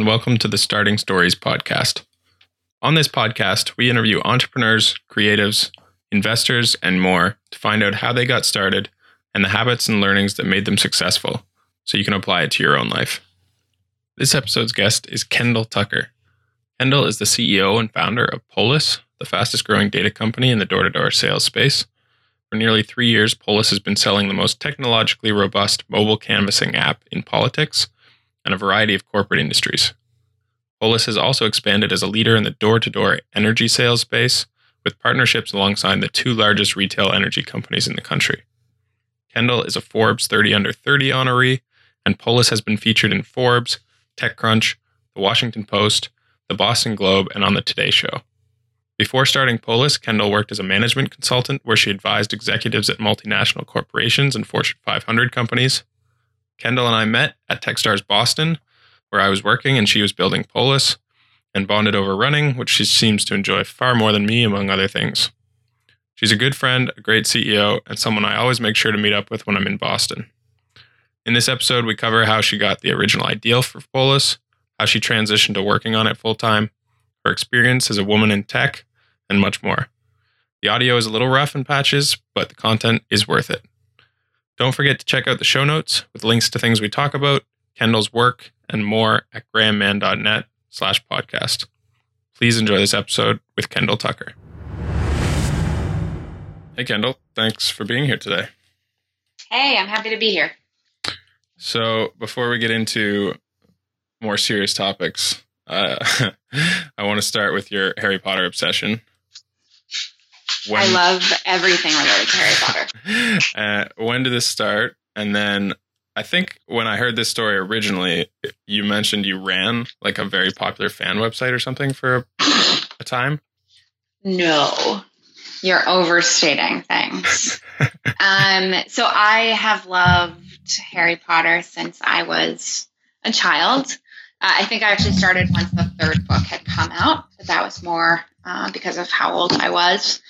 and welcome to the Starting Stories podcast. On this podcast, we interview entrepreneurs, creatives, investors, and more to find out how they got started and the habits and learnings that made them successful so you can apply it to your own life. This episode's guest is Kendall Tucker. Kendall is the CEO and founder of Polis, the fastest growing data company in the door to door sales space. For nearly three years, Polis has been selling the most technologically robust mobile canvassing app in politics and a variety of corporate industries. Polis has also expanded as a leader in the door to door energy sales space with partnerships alongside the two largest retail energy companies in the country. Kendall is a Forbes 30 Under 30 honoree, and Polis has been featured in Forbes, TechCrunch, The Washington Post, The Boston Globe, and on The Today Show. Before starting Polis, Kendall worked as a management consultant where she advised executives at multinational corporations and Fortune 500 companies. Kendall and I met at Techstars Boston, where I was working and she was building Polis, and bonded over running, which she seems to enjoy far more than me, among other things. She's a good friend, a great CEO, and someone I always make sure to meet up with when I'm in Boston. In this episode, we cover how she got the original idea for Polis, how she transitioned to working on it full time, her experience as a woman in tech, and much more. The audio is a little rough in patches, but the content is worth it. Don't forget to check out the show notes with links to things we talk about, Kendall's work, and more at grahammann.net slash podcast. Please enjoy this episode with Kendall Tucker. Hey, Kendall. Thanks for being here today. Hey, I'm happy to be here. So, before we get into more serious topics, uh, I want to start with your Harry Potter obsession. When, I love everything related to Harry Potter. uh, when did this start? And then I think when I heard this story originally, you mentioned you ran like a very popular fan website or something for a, a time. No, you're overstating things. um, so I have loved Harry Potter since I was a child. Uh, I think I actually started once the third book had come out, but that was more uh, because of how old I was.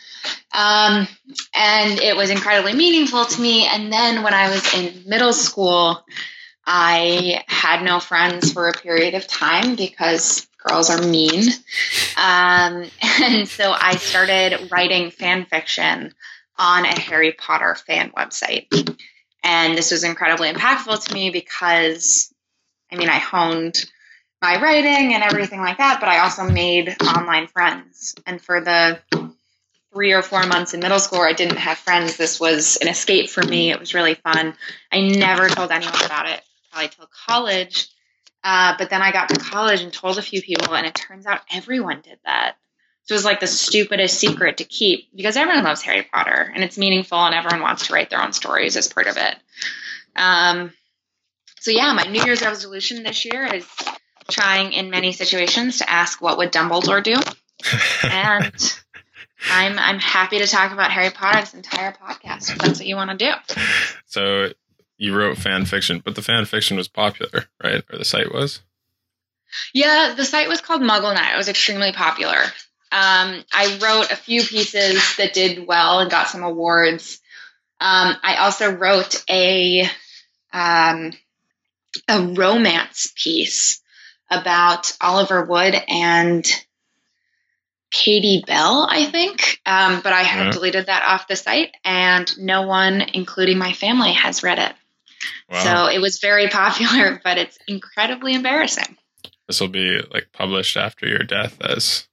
Um, and it was incredibly meaningful to me. And then when I was in middle school, I had no friends for a period of time because girls are mean. Um, and so I started writing fan fiction on a Harry Potter fan website. And this was incredibly impactful to me because, I mean, I honed my writing and everything like that, but I also made online friends. And for the three or four months in middle school where I didn't have friends, this was an escape for me. It was really fun. I never told anyone about it, probably till college. Uh, but then I got to college and told a few people, and it turns out everyone did that. So it was like the stupidest secret to keep because everyone loves Harry Potter and it's meaningful, and everyone wants to write their own stories as part of it. Um, so yeah, my New Year's resolution this year is trying in many situations to ask what would Dumbledore do, and I'm I'm happy to talk about Harry Potter this entire podcast if that's what you want to do. So you wrote fan fiction, but the fan fiction was popular, right? Or the site was? Yeah, the site was called MuggleNet. It was extremely popular. Um, I wrote a few pieces that did well and got some awards. Um, I also wrote a um, a romance piece about Oliver Wood and Katie Bell, I think. Um, but I have yeah. deleted that off the site, and no one, including my family, has read it. Wow. So it was very popular, but it's incredibly embarrassing. This will be like published after your death as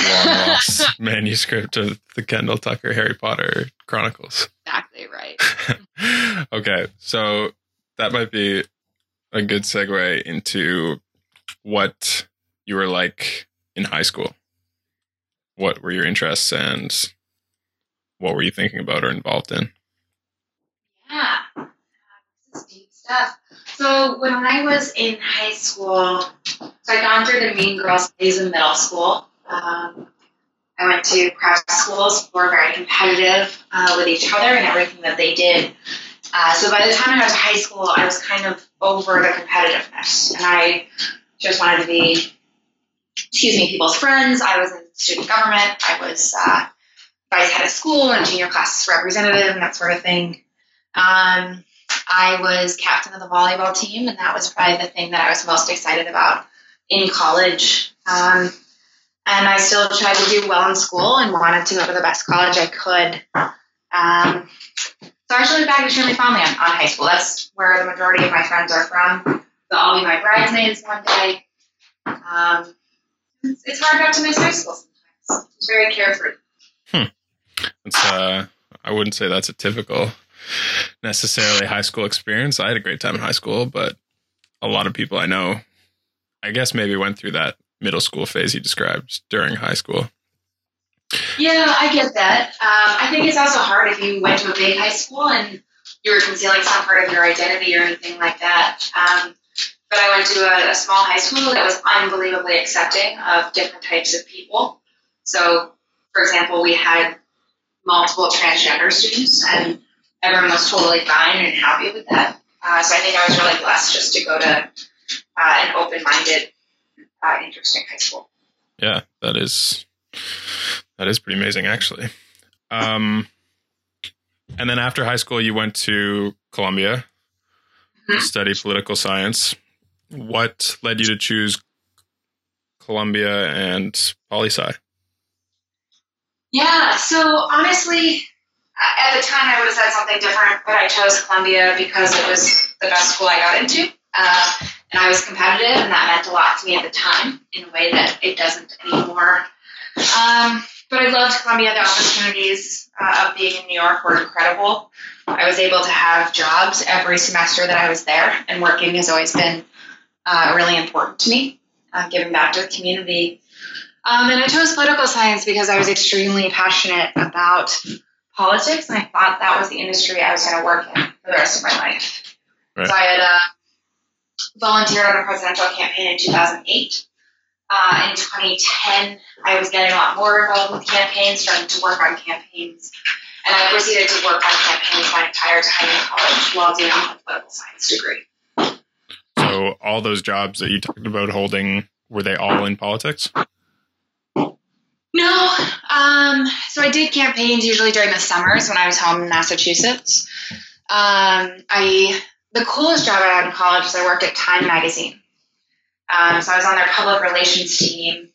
long lost manuscript of the Kendall Tucker Harry Potter Chronicles. Exactly right. okay, so that might be a good segue into what you were like in high school what were your interests and what were you thinking about or involved in? Yeah, this is deep stuff. So when I was in high school, so I'd gone through the mean girls phase in middle school. Um, I went to prep schools who were very competitive uh, with each other and everything that they did. Uh, so by the time I got to high school, I was kind of over the competitiveness, and I just wanted to be excuse me, people's friends. I was in student government. I was uh, vice head of school and junior class representative and that sort of thing. Um, I was captain of the volleyball team, and that was probably the thing that I was most excited about in college. Um, and I still tried to do well in school and wanted to go to the best college I could. Um, so I actually back extremely fondly on, on high school. That's where the majority of my friends are from. They'll all be my bridesmaids one day. Um, it's, hard not to miss high school sometimes. It's very carefree. It's uh, I wouldn't say that's a typical necessarily high school experience. I had a great time in high school, but a lot of people I know, I guess maybe went through that middle school phase you described during high school. Yeah, I get that. Um, I think it's also hard if you went to a big high school and you were concealing some part of your identity or anything like that. Um, but I went to a, a small high school that was unbelievably accepting of different types of people. So, for example, we had multiple transgender students, and everyone was totally fine and happy with that. Uh, so I think I was really blessed just to go to uh, an open-minded, uh, interesting high school. Yeah, that is that is pretty amazing actually. Um, and then after high school, you went to Columbia to Mhm. study political science. What led you to choose Columbia and poli sci? Yeah, so honestly, at the time I would have said something different, but I chose Columbia because it was the best school I got into. Uh, and I was competitive, and that meant a lot to me at the time in a way that it doesn't anymore. Um, but I loved Columbia. The opportunities uh, of being in New York were incredible. I was able to have jobs every semester that I was there, and working has always been uh, really important to me, uh, giving back to the community. Um, and I chose political science because I was extremely passionate about politics, and I thought that was the industry I was going to work in for the rest of my life. Right. So I had uh, volunteered on a presidential campaign in 2008. Uh, in 2010, I was getting a lot more involved with campaigns, starting to work on campaigns, and I proceeded to work on campaigns my entire time in college while doing a political science degree. So all those jobs that you talked about holding were they all in politics? No. Um, so I did campaigns usually during the summers when I was home in Massachusetts. Um, I the coolest job I had in college is I worked at Time Magazine. Um, so I was on their public relations team,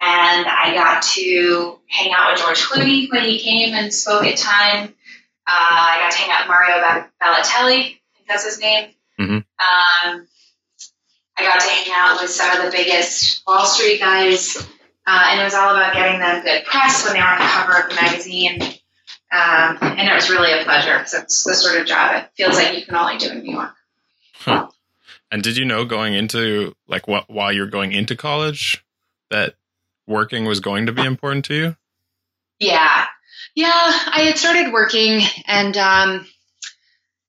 and I got to hang out with George Clooney when he came and spoke at Time. Uh, I got to hang out with Mario Ba- Balotelli, I think that's his name. Mhm. Um, I got to hang out with some of the biggest Wall Street guys. Uh, and it was all about getting them good press when they were on the cover of the magazine. Um, and it was really a pleasure because it's the sort of job it feels like you can only do in New York. And did you know going into like what while you're going into college that working was going to be important to you? Yeah. Yeah, I had started working, and um,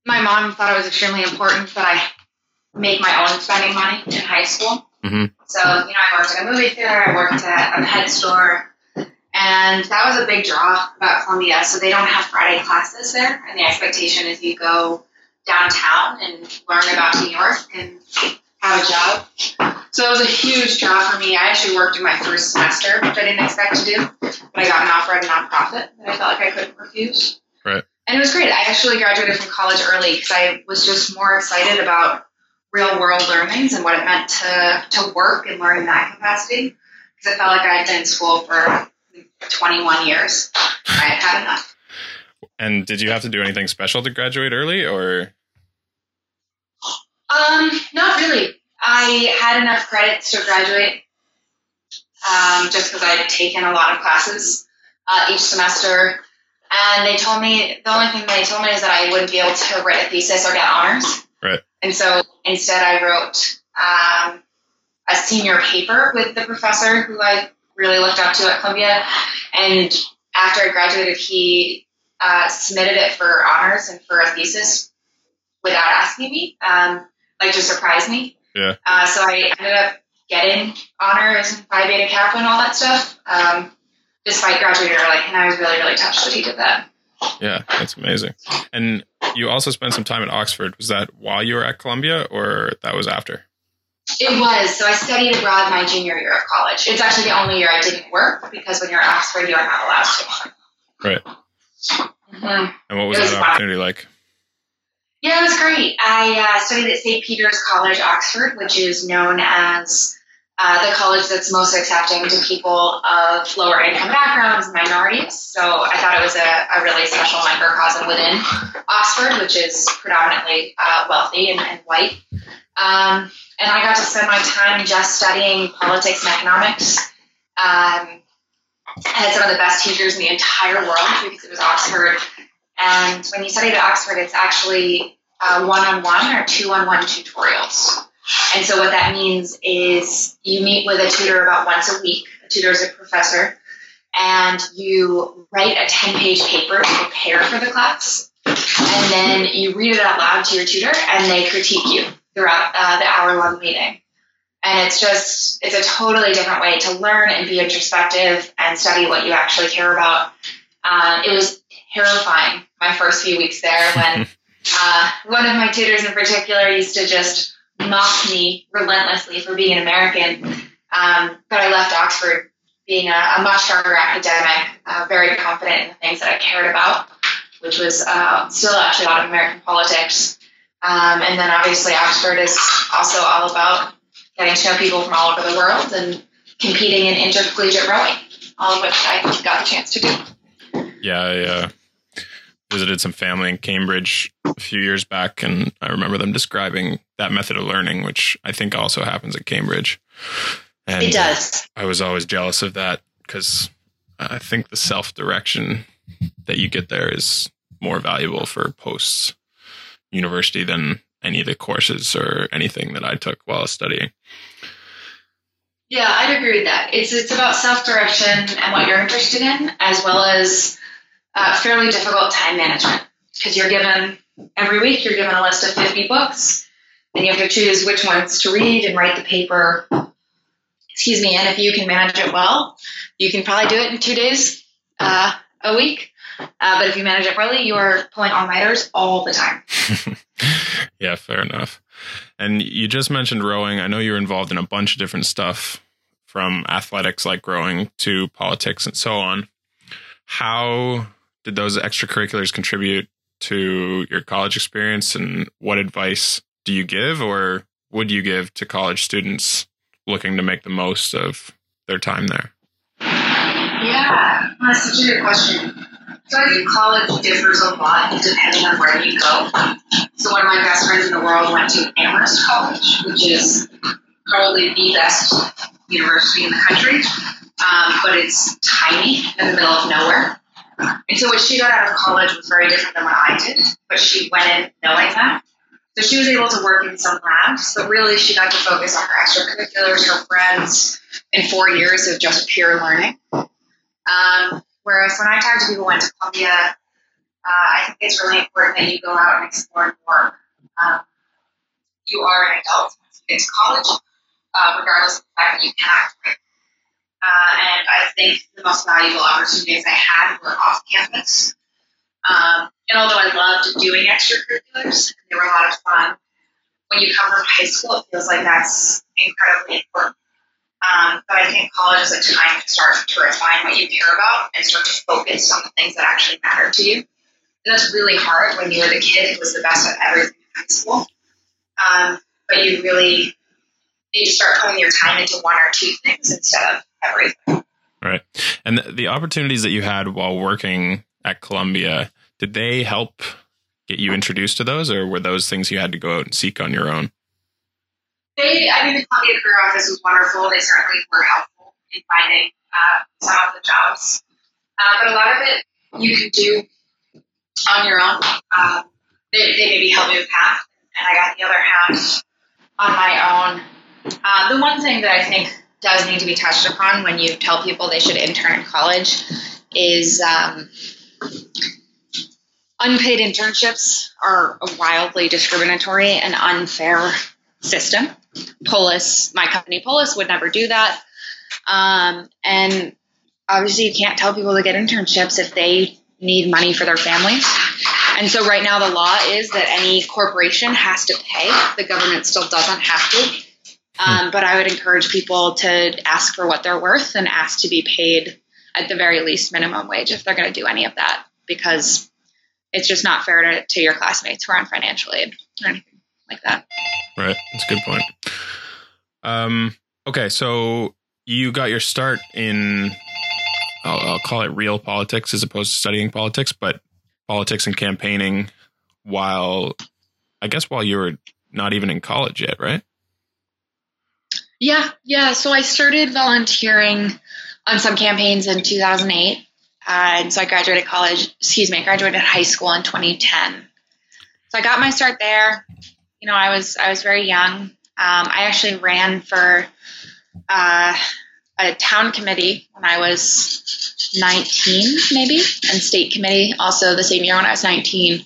my mom thought it was extremely important that I make my own spending money in high school. Mhm. So, you know, I worked at a movie theater, I worked at a pet store, and that was a big draw about Columbia. So they don't have Friday classes there, and the expectation is you go downtown and learn about New York and have a job. So it was a huge draw for me. I actually worked in my first semester, which I didn't expect to do, but I got an offer at a nonprofit that I felt like I couldn't refuse. Right. And it was great. I actually graduated from college early because I was just more excited about real world learnings and what it meant to, to work and learn in that capacity. Because I felt like I had been in school for 21 years. I had had enough. And did you have to do anything special to graduate early or Um, not really. I had enough credits to graduate um, just because I had taken a lot of classes uh, each semester. And they told me the only thing they told me is that I wouldn't be able to write a thesis or get honors. And so instead, I wrote um, a senior paper with the professor who I really looked up to at Columbia. And after I graduated, he uh, submitted it for honors and for a thesis without asking me, um, like to surprise me. Yeah. Uh, so I ended up getting honors and Phi Beta Kappa and all that stuff, um, despite graduating early. And I was really, really touched that he did that. Yeah, that's amazing. And you also spent some time at Oxford. Was that while you were at Columbia or that was after? It was. So I studied abroad my junior year of college. It's actually the only year I didn't work because when you're at Oxford, you are not allowed to. Work. Right. Mhm. And what was was that fun. opportunity like? Yeah, it was great. I uh, studied at St. Peter's College, Oxford, which is known as uh, the college that's most accepting to people of lower income backgrounds minorities. So I thought it was a, a really special microcosm within Oxford, which is predominantly uh, wealthy and, and white. Um, and I got to spend my time just studying politics and economics. Um, I had some of the best teachers in the entire world because it was Oxford. And when you study at Oxford, it's actually one on one or two on one tutorials. And so what that means is you meet with a tutor about once a week. A tutor is a professor, and you write a 10 page paper to prepare for the class. And then you read it out loud to your tutor, and they critique you throughout uh, the hour long meeting. And it's just, it's a totally different way to learn and be introspective and study what you actually care about. Uh, it was terrifying my first few weeks there when uh, one of my tutors in particular used to just mocked me relentlessly for being an American. Um, but I left Oxford being a, a much stronger academic, uh, very confident in the things that I cared about, which was uh, still actually a lot of American politics. Um, and then obviously Oxford is also all about getting to know people from all over the world and competing in intercollegiate rowing, all of which I got the chance to do. Yeah, uh, visited some family in Cambridge a few years back, and I remember them describing that method of learning, which I think also happens at Cambridge. And it does. I was always jealous of that because I think the self direction that you get there is more valuable for post university than any of the courses or anything that I took while studying. Yeah, I'd agree with that. It's it's about self direction and what you're interested in, as well as uh, fairly difficult time management. Because you're given every week you're given a list of 50 books and you have to choose which ones to read and write the paper. Excuse me and if you can manage it well you can probably do it in two days uh, a week. Uh, but if you manage it poorly you're pulling all-nighters all the time. Yeah fair enough. And you just mentioned rowing. I know you're involved in a bunch of different stuff from athletics like rowing to politics and so on. How did those extracurriculars contribute to your college experience and what advice do you give or would you give to college students looking to make the most of their time there? Yeah, that's such a good question. So I think college differs a lot depending on where you go. So one of my best friends in the world went to Amherst College, which is probably the best university in the country, um, but it's tiny in the middle of nowhere. And so what she got out of college was very different than what I did, but she went in knowing that. So she was able to work in some labs, but really she got to focus on her extracurriculars, her friends, and four years of just pure learning. Um, whereas when I talk to people who went to Columbia, uh, I think it's really important that you go out and explore more. Um, you are an adult once college, uh, regardless of the fact that you can act right. Uh, and I think the most valuable opportunities I had were off campus. Um, and although I loved doing extracurriculars, they were a lot of fun, when you come from high school, it feels like that's incredibly important. Um, but I think college is a time to start to refine what you care about and start to focus on the things that actually matter to you. And that's really hard when you were the kid who was the best at everything in high school. Um, but you really need to start putting your time into one or two things instead of everything. Right. And the, the opportunities that you had while working at Columbia, did they help get you introduced to those, or were those things you had to go out and seek on your own? They, I mean, the Columbia Career Office was wonderful. They certainly were helpful in finding uh, some of the jobs. Uh, but a lot of it you can do on your own. Um, they, they maybe help you with half, and I got the other half on my own. Uh, the one thing that I think does need to be touched upon when you tell people they should intern in college is um, unpaid internships are a wildly discriminatory and unfair system. Polis, my company Polis, would never do that. Um, and obviously, you can't tell people to get internships if they need money for their families. And so, right now, the law is that any corporation has to pay. The government still doesn't have to. Um, but I would encourage people to ask for what they're worth and ask to be paid at the very least minimum wage if they're going to do any of that because it's just not fair to, to your classmates who are on financial aid or anything like that. Right. That's a good point. Um, okay. So you got your start in, I'll, I'll call it real politics as opposed to studying politics, but politics and campaigning while, I guess, while you were not even in college yet, right? Yeah. Yeah. So I started volunteering on some campaigns in 2008. Uh, and so I graduated college, excuse me, I graduated high school in 2010. So I got my start there. You know, I was I was very young. Um, I actually ran for uh, a town committee when I was 19, maybe, and state committee also the same year when I was 19.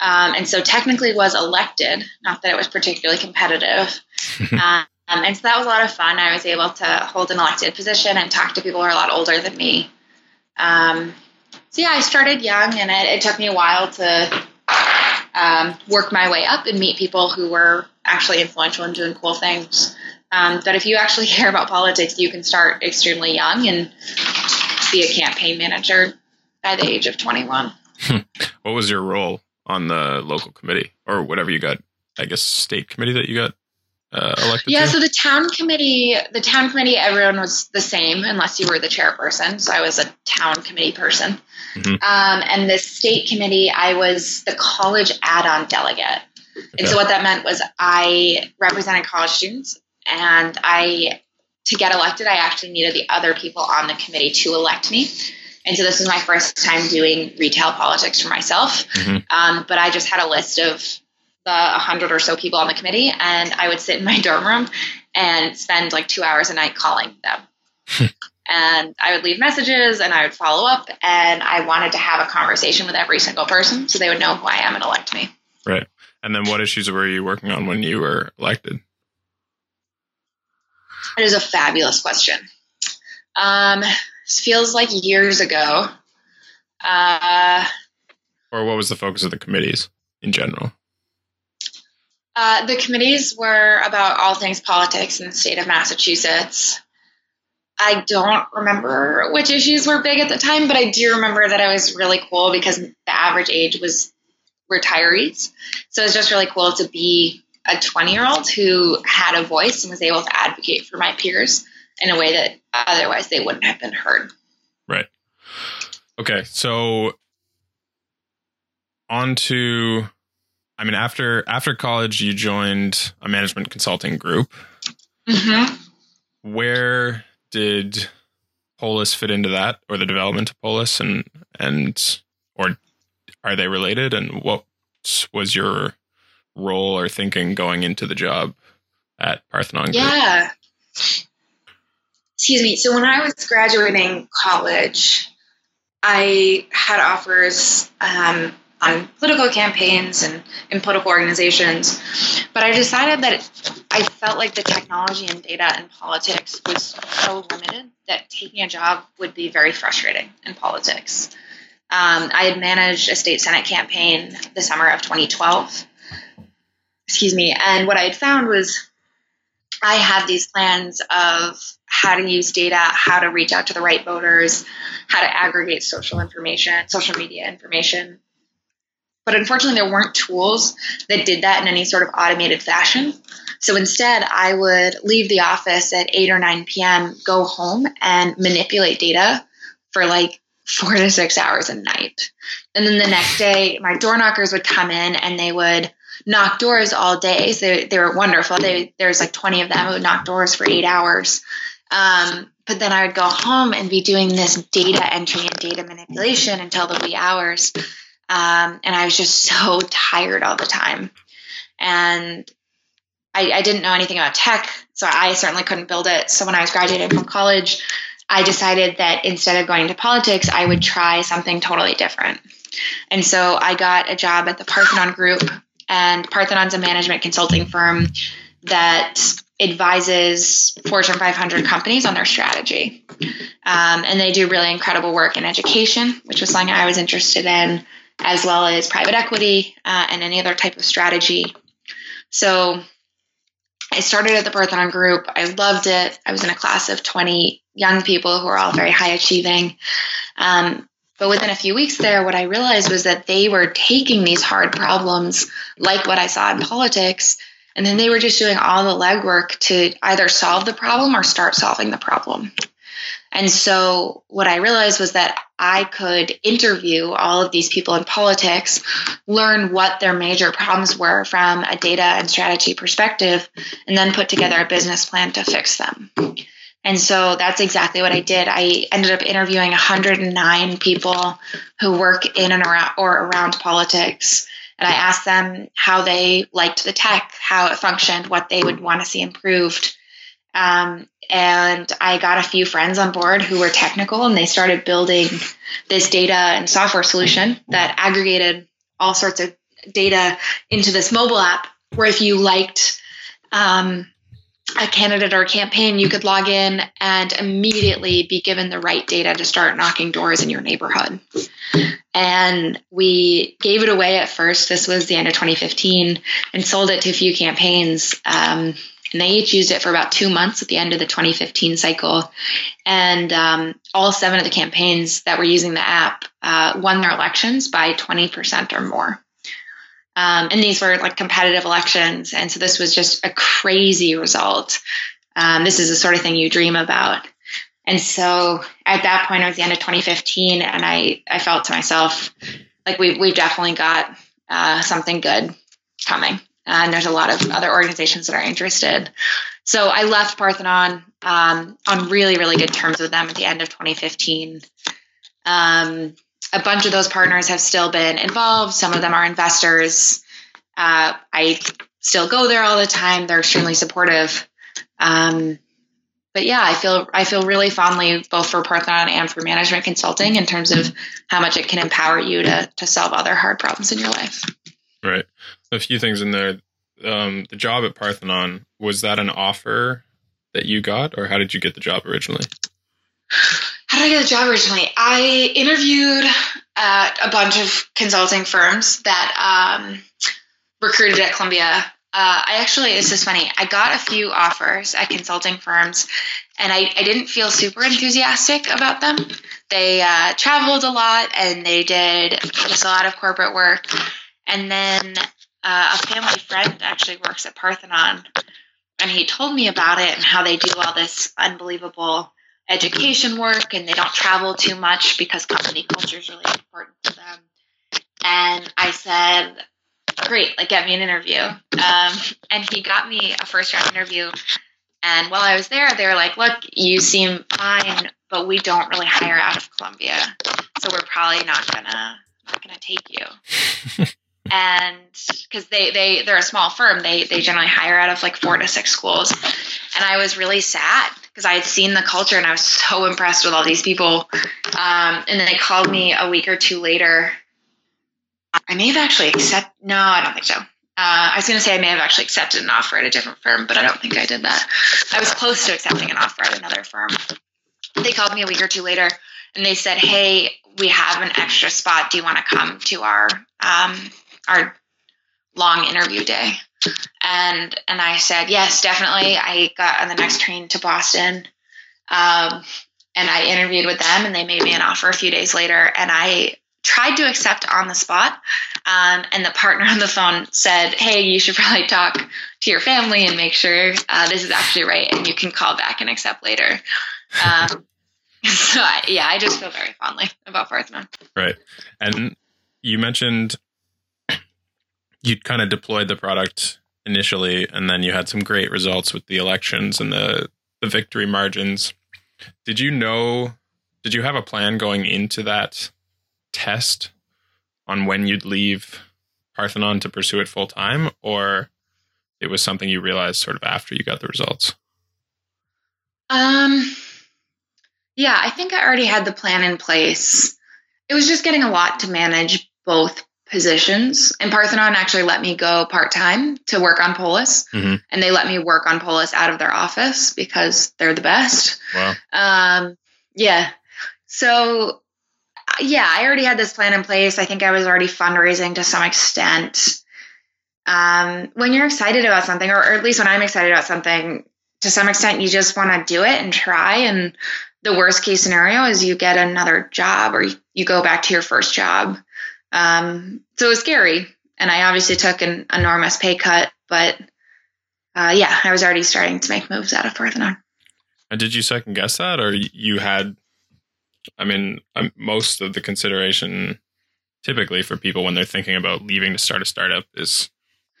Um, and so technically was elected, not that it was particularly competitive. um, and so that was a lot of fun. I was able to hold an elected position and talk to people who are a lot older than me. Um, so yeah, I started young, and it, it took me a while to um, work my way up and meet people who were actually influential and doing cool things. Um, but if you actually care about politics, you can start extremely young and be a campaign manager by the age of 21. what was your role on the local committee or whatever you got? I guess state committee that you got uh, elected? Yeah, to? so the town committee, the town committee, everyone was the same unless you were the chairperson. So I was a town committee person. Mm-hmm. Um, and the state committee, I was the college add-on delegate. Okay. And so what that meant was I represented college students, and I to get elected, I actually needed the other people on the committee to elect me. And so this was my first time doing retail politics for myself. Mm-hmm. Um, but I just had a list of the 100 or so people on the committee and I would sit in my dorm room and spend like two hours a night calling them. and I would leave messages and I would follow up and I wanted to have a conversation with every single person so they would know who I am and elect me. Right. And then what issues were you working on when you were elected? It is a fabulous question. Um, this feels like years ago. Uh, or what was the focus of the committees in general? Uh, the committees were about all things politics in the state of Massachusetts. I don't remember which issues were big at the time, but I do remember that it was really cool because the average age was retirees. So it was just really cool to be a 20 year old who had a voice and was able to advocate for my peers in a way that otherwise they wouldn't have been heard. Right. Okay. So on to I mean, after after college, you joined a management consulting group. Mm-hmm. Where did Polis fit into that, or the development of Polis, and and or are they related? And what was your role or thinking going into the job at Parthenon? Group? Yeah. Excuse me. So when I was graduating college, I had offers um, on political campaigns and in political organizations. But I decided that it, I felt like the technology and data in politics was so limited that taking a job would be very frustrating in politics. Um, I had managed a state senate campaign the summer of 2012. Excuse me. And what I had found was I had these plans of how to use data, how to reach out to the right voters, how to aggregate social information, social media information, but unfortunately, there weren't tools that did that in any sort of automated fashion. So instead, I would leave the office at 8 or 9 p.m., go home and manipulate data for like four to six hours a night. And then the next day, my door knockers would come in and they would knock doors all day. So they, they were wonderful. They, was like 20 of them who would knock doors for eight hours. Um, but then I would go home and be doing this data entry and data manipulation until the wee hours. Um, and I was just so tired all the time. And I, I, didn't know anything about tech, so I certainly couldn't build it. So when I was graduating from college, I decided that instead of going into politics, I would try something totally different. And so I got a job at the Parthenon Group, and Parthenon's a management consulting firm that advises Fortune 500 companies on their strategy. Um, and they do really incredible work in education, which was something I was interested in as well as private equity uh, and any other type of strategy. So I started at the Parthenon Group. I loved it. I was in a class of 20 young people who were all very high achieving. Um, But within a few weeks there, what I realized was that they were taking these hard problems, like what I saw in politics, and then they were just doing all the legwork to either solve the problem or start solving the problem. And so what I realized was that I could interview all of these people in politics, learn what their major problems were from a data and strategy perspective, and then put together a business plan to fix them. And so that's exactly what I did. I ended up interviewing 109 people who work in and around or around politics. And I asked them how they liked the tech, how it functioned, what they would want to see improved. Um, and I got a few friends on board who were technical and they started building this data and software solution that aggregated all sorts of data into this mobile app where if you liked um, a candidate or a campaign, you could log in and immediately be given the right data to start knocking doors in your neighborhood. And we gave it away at first. This was the end of 2015 and sold it to a few campaigns. Um, and they each used it for about two months at the end of the 2015 cycle. And um, all seven of the campaigns that were using the app uh, won their elections by 20% or more. Um, and these were like competitive elections. And so this was just a crazy result. Um, this is the sort of thing you dream about. And so at that point, it was the end of 2015, and I, I felt to myself, like we've, we've definitely got uh, something good coming. And there's a lot of other organizations that are interested. So I left Parthenon um, on really, really good terms with them at the end of 2015. Um, a bunch of those partners have still been involved. Some of them are investors. Uh, I still go there all the time. They're extremely supportive. Um, but yeah, I feel I feel really fondly both for Parthenon and for management consulting in terms of how much it can empower you to to solve other hard problems in your life. Right. A few things in there. Um, the job at Parthenon was that an offer that you got, or how did you get the job originally? How did I get the job originally? I interviewed at a bunch of consulting firms that um, recruited at Columbia. Uh, I actually, this is funny. I got a few offers at consulting firms, and I, I didn't feel super enthusiastic about them. They uh, traveled a lot, and they did just a lot of corporate work. And then uh, a family friend actually works at Parthenon, and he told me about it and how they do all this unbelievable education work and they don't travel too much because company culture is really important to them. And I said, great, like get me an interview. Um, and he got me a first round interview. And while I was there, they were like, look, you seem fine, but we don't really hire out of Columbia. So we're probably not gonna not gonna take you. and because they they they're a small firm, they they generally hire out of like four to six schools. And I was really sad because I had seen the culture and I was so impressed with all these people. Um, and then they called me a week or two later. I may have actually accepted. No, I don't think so. Uh, I was going to say I may have actually accepted an offer at a different firm, but I don't think I did that. I was close to accepting an offer at another firm. They called me a week or two later and they said, "Hey, we have an extra spot. Do you want to come to our um, our long interview day?" and and I said yes, definitely. I got on the next train to Boston, um, and I interviewed with them, and they made me an offer a few days later, and I tried to accept on the spot. Um, and the partner on the phone said, "Hey, you should probably talk to your family and make sure uh, this is actually right, and you can call back and accept later." Um, so I, yeah, I just feel very fondly about Parthenon. Right, and you mentioned you kind of deployed the product initially, and then you had some great results with the elections and the the victory margins. Did you know? Did you have a plan going into that test on when you'd leave Parthenon to pursue it full time, or it was something you realized sort of after you got the results? Um, yeah, I think I already had the plan in place. It was just getting a lot to manage both positions. And Parthenon actually let me go part time to work on Polis, mm-hmm. and they let me work on Polis out of their office because they're the best. Wow. Um, yeah. So, yeah, I already had this plan in place. I think I was already fundraising to some extent. Um, when you're excited about something, or, or at least when I'm excited about something, to some extent, you just want to do it and try. And the worst case scenario is you get another job or you go back to your first job. Um, so it was scary. And I obviously took an enormous pay cut, but uh, yeah, I was already starting to make moves out of Parthenon. And did you second guess that, or you had? I mean, um, most of the consideration typically for people when they're thinking about leaving to start a startup is,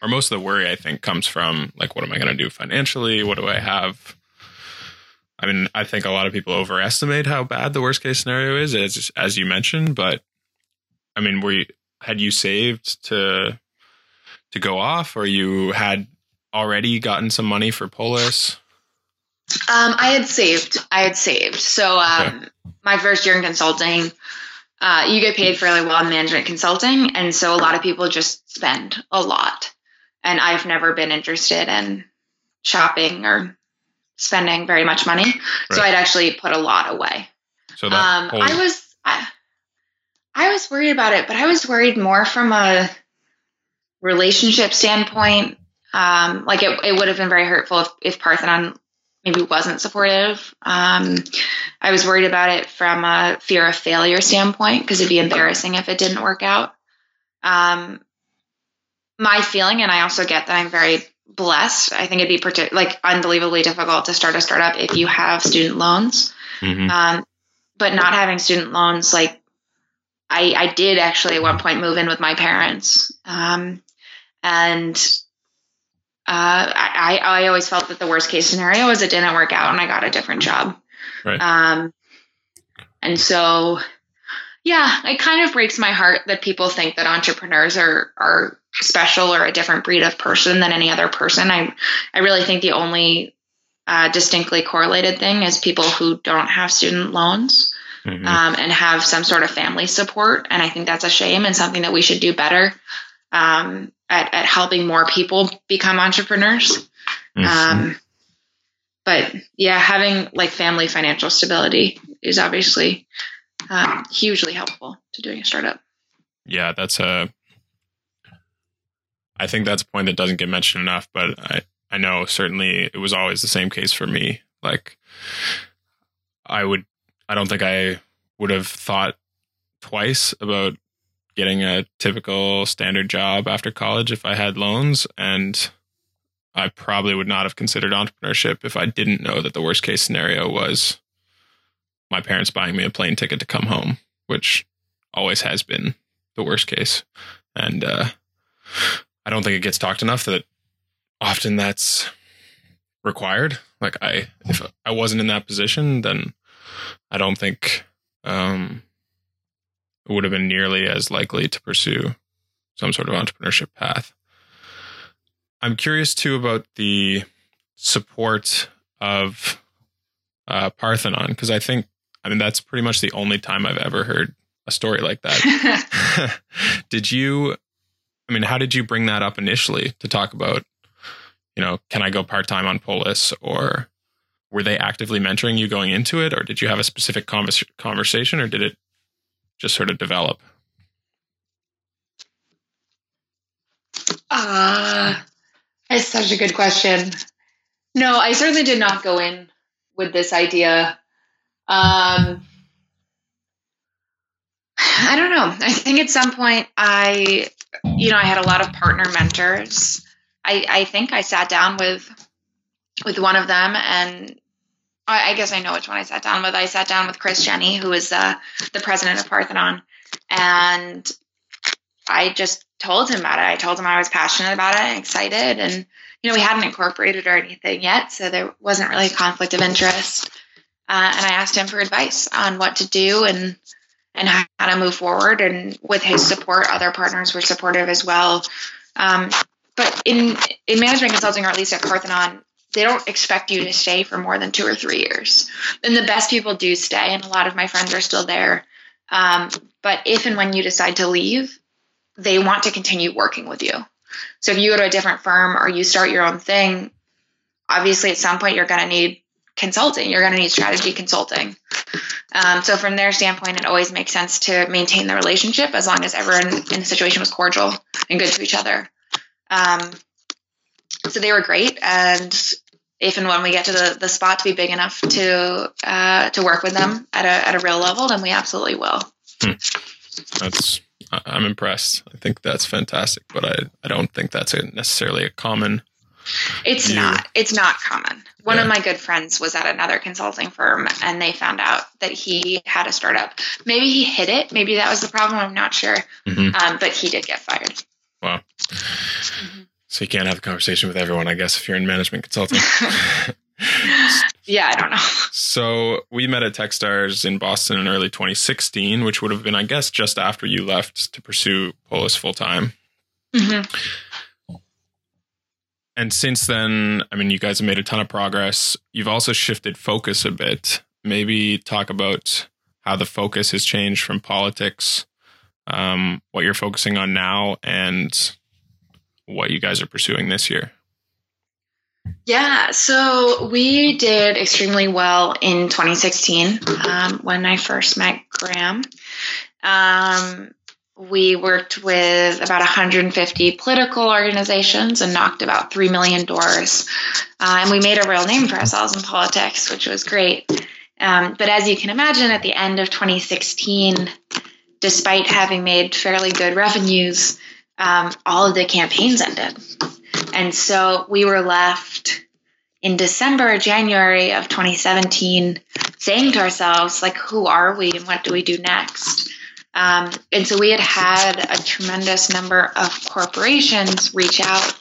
or most of the worry I think comes from like, what am I going to do financially? What do I have? I mean, I think a lot of people overestimate how bad the worst case scenario is, as as you mentioned. But I mean, were you, had you saved to to go off, or you had already gotten some money for Polis? Um, I had saved. I had saved. So um, okay. my first year in consulting, uh, you get paid fairly well in management consulting, and so a lot of people just spend a lot. And I've never been interested in shopping or spending very much money, right. so I'd actually put a lot away. So um, whole- I was I, I was worried about it, but I was worried more from a relationship standpoint. Um, like it, it would have been very hurtful if, if Parthenon maybe wasn't supportive. Um, I was worried about it from a fear of failure standpoint because it'd be embarrassing if it didn't work out. Um, my feeling, and I also get that I'm very blessed. I think it'd be partic- like unbelievably difficult to start a startup if you have student loans. Mm-hmm. Um, but not having student loans, like I, I did actually at one point move in with my parents. Um, and uh, I, I always felt that the worst case scenario was it didn't work out and I got a different job. Right. Um, and so, yeah, it kind of breaks my heart that people think that entrepreneurs are are special or a different breed of person than any other person. I I really think the only uh, distinctly correlated thing is people who don't have student loans mm-hmm. um, and have some sort of family support. And I think that's a shame and something that we should do better um, at, at helping more people become entrepreneurs. Mm-hmm. Um, but yeah, having like family financial stability is obviously um, hugely helpful to doing a startup. Yeah, that's a. I think that's a point that doesn't get mentioned enough, but I I know certainly it was always the same case for me. Like, I would, I don't think I would have thought twice about getting a typical standard job after college if I had loans. And I probably would not have considered entrepreneurship if I didn't know that the worst case scenario was my parents buying me a plane ticket to come home, which always has been the worst case. And uh, I don't think it gets talked enough that often that's required. Like I, if I wasn't in that position, then I don't think um, would have been nearly as likely to pursue some sort of entrepreneurship path. I'm curious too about the support of uh, Parthenon because I think, I mean, that's pretty much the only time I've ever heard a story like that. did you, I mean, how did you bring that up initially to talk about, you know, can I go part time on Polis or were they actively mentoring you going into it or did you have a specific convers- conversation or did it just sort of develop? Ah, uh, it's such a good question. No, I certainly did not go in with this idea. Um, I don't know. I think at some point I, you know, I had a lot of partner mentors. I, I think I sat down with with one of them and I, guess I know which one I sat down with. I sat down with Chris Jenny, who is uh, the president of Parthenon, and I just told him about it. I told him I was passionate about it and excited, and you know we hadn't incorporated or anything yet, so there wasn't really a conflict of interest. Uh, and I asked him for advice on what to do and and how to move forward. And with his support, other partners were supportive as well. Um, but in in management consulting, or at least at Parthenon, they don't expect you to stay for more than two or three years. And the best people do stay, and a lot of my friends are still there. Um, but if and when you decide to leave, they want to continue working with you. So if you go to a different firm or you start your own thing, obviously at some point you're going to need consulting. You're going to need strategy consulting. Um, so from their standpoint, it always makes sense to maintain the relationship as long as everyone in the situation was cordial and good to each other. Um, so they were great, and if and when we get to the, the spot to be big enough to uh, to work with them at a at a real level, then we absolutely will. Hmm. That's I'm impressed. I think that's fantastic, but I, I don't think that's a, necessarily a common. It's view. not. It's not common. One yeah. of my good friends was at another consulting firm, and they found out that he had a startup. Maybe he hit it. Maybe that was the problem. I'm not sure. Mm-hmm. Um, but he did get fired. Wow. Mm-hmm. So you can't have a conversation with everyone, I guess, if you're in management consulting. yeah, I don't know. So we met at Techstars in Boston in early 2016, which would have been, I guess, just after you left to pursue Polis full time. Mm-hmm. And since then, I mean, you guys have made a ton of progress. You've also shifted focus a bit. Maybe talk about how the focus has changed from politics, um, what you're focusing on now, and what you guys are pursuing this year? Yeah, so we did extremely well in 2016 um, when I first met Graham. Um, we worked with about 150 political organizations and knocked about 3 million doors. Uh, and we made a real name for ourselves in politics, which was great. Um, but as you can imagine, at the end of 2016, despite having made fairly good revenues, um, all of the campaigns ended. And so we were left in December, January of 2017, saying to ourselves, like, who are we and what do we do next? Um, and so we had had a tremendous number of corporations reach out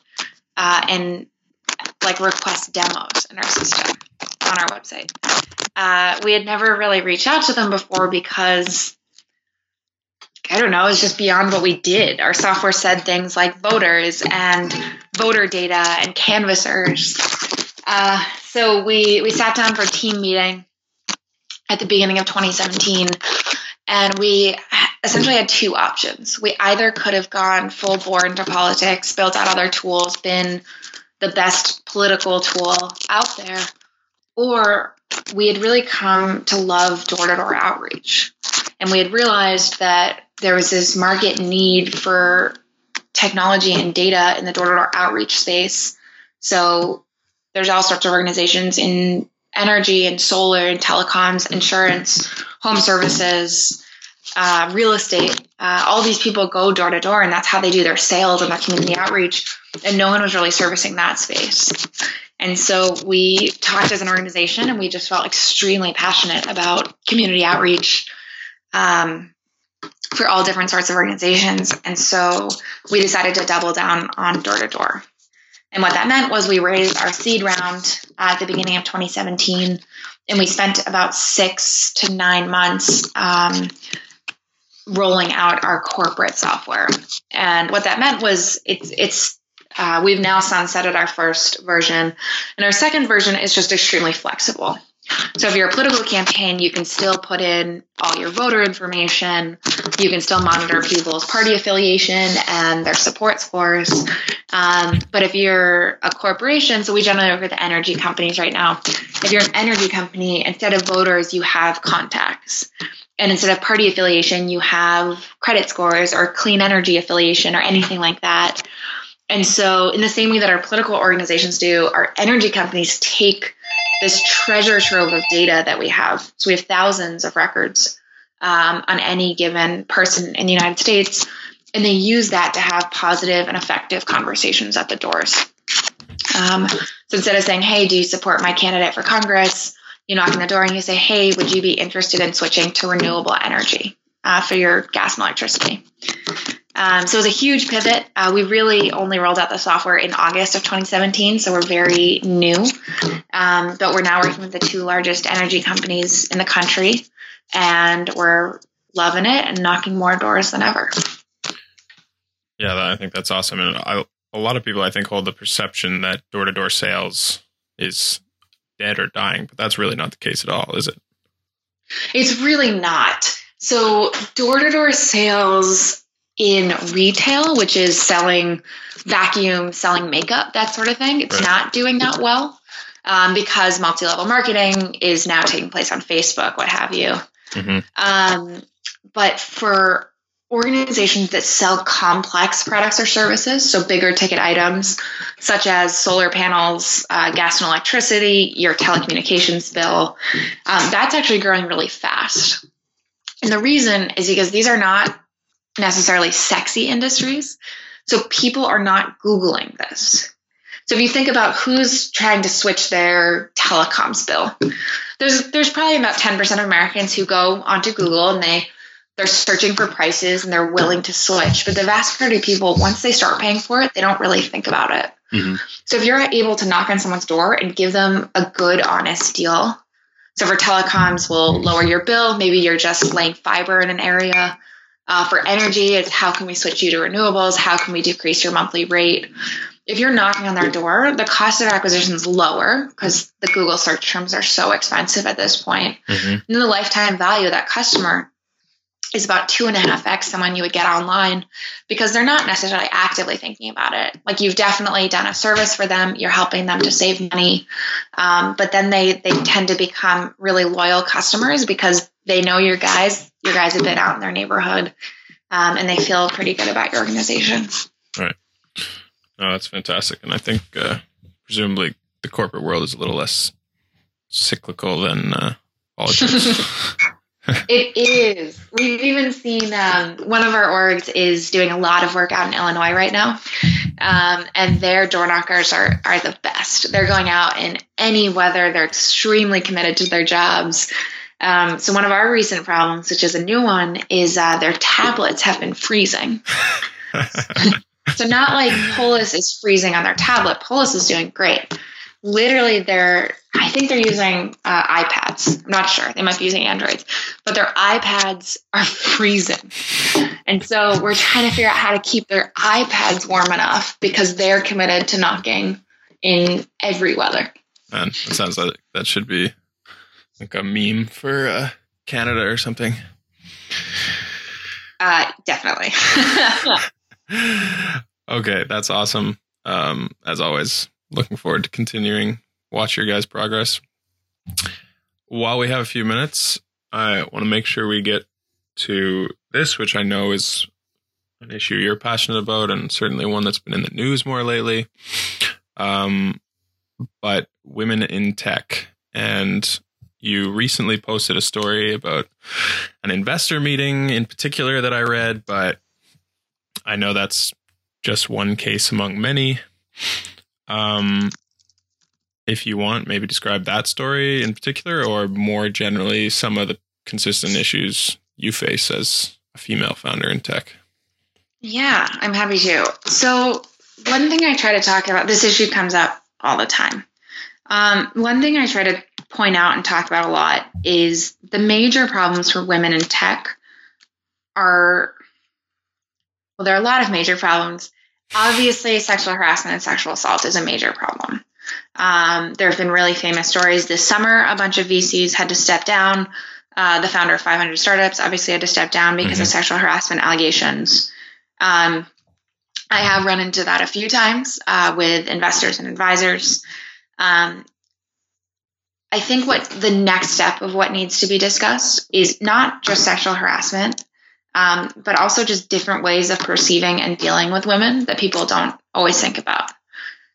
uh, and like request demos in our system on our website. Uh, we had never really reached out to them before because I don't know, it's just beyond what we did. Our software said things like voters and voter data and canvassers. Uh, so we, we sat down for a team meeting at the beginning of 2017 and we essentially had two options. We either could have gone full bore into politics, built out other tools, been the best political tool out there, or we had really come to love door to door outreach. And we had realized that there was this market need for technology and data in the door to door outreach space. So there's all sorts of organizations in energy and solar and telecoms, insurance, home services, uh, real estate. Uh, all these people go door to door, and that's how they do their sales and their community outreach. And no one was really servicing that space. And so we talked as an organization, and we just felt extremely passionate about community outreach. Um, for all different sorts of organizations. And so we decided to double down on door to door. And what that meant was we raised our seed round at the beginning of 2017, and we spent about six to nine months um, rolling out our corporate software. And what that meant was it's it's uh, we've now sunsetted our first version, and our second version is just extremely flexible. So if you're a political campaign, you can still put in all your voter information. You can still monitor people's party affiliation and their support scores. Um, but if you're a corporation, so we generally work with energy companies right now. If you're an energy company, instead of voters, you have contacts. And instead of party affiliation, you have credit scores or clean energy affiliation or anything like that. And so, in the same way that our political organizations do, our energy companies take this treasure trove of data that we have. So we have thousands of records um, on any given person in the United States, and they use that to have positive and effective conversations at the doors. Um, so instead of saying, "Hey, do you support my candidate for Congress?" you knock on the door and you say, "Hey, would you be interested in switching to renewable energy uh, for your gas and electricity?" Um, so it was a huge pivot. Uh, we really only rolled out the software in August of 2017, so we're very new. Um, but we're now working with the two largest energy companies in the country, and we're loving it and knocking more doors than ever. Yeah, I think that's awesome. And I, a lot of people, I think, hold the perception that door to door sales is dead or dying, but that's really not the case at all, is it? It's really not. So, door to door sales in retail, which is selling vacuum, selling makeup, that sort of thing. It's right. not doing that well um, because multi level marketing is now taking place on Facebook, what have you. Mm-hmm. Um, but for organizations that sell complex products or services, so bigger ticket items such as solar panels, uh, gas and electricity, your telecommunications bill, um, that's actually growing really fast. And the reason is because these are not necessarily sexy industries. So people are not Googling this. So if you think about who's trying to switch their telecoms bill, there's there's probably about 10% of Americans who go onto Google and they they're searching for prices and they're willing to switch. But the vast majority of people, once they start paying for it, they don't really think about it. Mm-hmm. So if you're able to knock on someone's door and give them a good, honest deal. So for telecoms, we'll lower your bill. Maybe you're just laying fiber in an area. Uh, for energy, it's how can we switch you to renewables? How can we decrease your monthly rate? If you're knocking on their door, the cost of acquisition is lower because the Google search terms are so expensive at this point. Mm-hmm. And the lifetime value of that customer is about two and a half x someone you would get online because they're not necessarily actively thinking about it. Like you've definitely done a service for them, you're helping them to save money, um, but then they they tend to become really loyal customers because they know your guys. Your guys have been out in their neighborhood, um, and they feel pretty good about your organization. Right. Oh, that's fantastic, and I think uh, presumably the corporate world is a little less cyclical than uh, politics. it is. We've even seen um, one of our orgs is doing a lot of work out in Illinois right now, um, and their door knockers are are the best. They're going out in any weather. They're extremely committed to their jobs. Um, so one of our recent problems, which is a new one, is uh, their tablets have been freezing. so not like Polis is freezing on their tablet. Polis is doing great literally they're I think they're using uh, iPads. I'm not sure. They might be using Androids, but their iPads are freezing. And so we're trying to figure out how to keep their iPads warm enough because they're committed to knocking in every weather. Man, it sounds like that should be like a meme for uh, Canada or something. Uh, definitely. okay, that's awesome. Um, as always, looking forward to continuing watch your guys' progress. While we have a few minutes, I want to make sure we get to this, which I know is an issue you're passionate about, and certainly one that's been in the news more lately. Um, but women in tech, and you recently posted a story about an investor meeting in particular that I read, but I know that's just one case among many. Um, if you want, maybe describe that story in particular, or more generally, some of the consistent issues you face as a female founder in tech. Yeah, I'm happy to. So, one thing I try to talk about, this issue comes up all the time. Um, one thing I try to point out and talk about a lot is the major problems for women in tech are, well, there are a lot of major problems. Obviously, sexual harassment and sexual assault is a major problem. Um, there have been really famous stories this summer. A bunch of VCs had to step down. Uh, the founder of 500 Startups obviously had to step down because mm-hmm. of sexual harassment allegations. Um, I have run into that a few times uh, with investors and advisors. Um, I think what the next step of what needs to be discussed is not just sexual harassment, um, but also just different ways of perceiving and dealing with women that people don't always think about.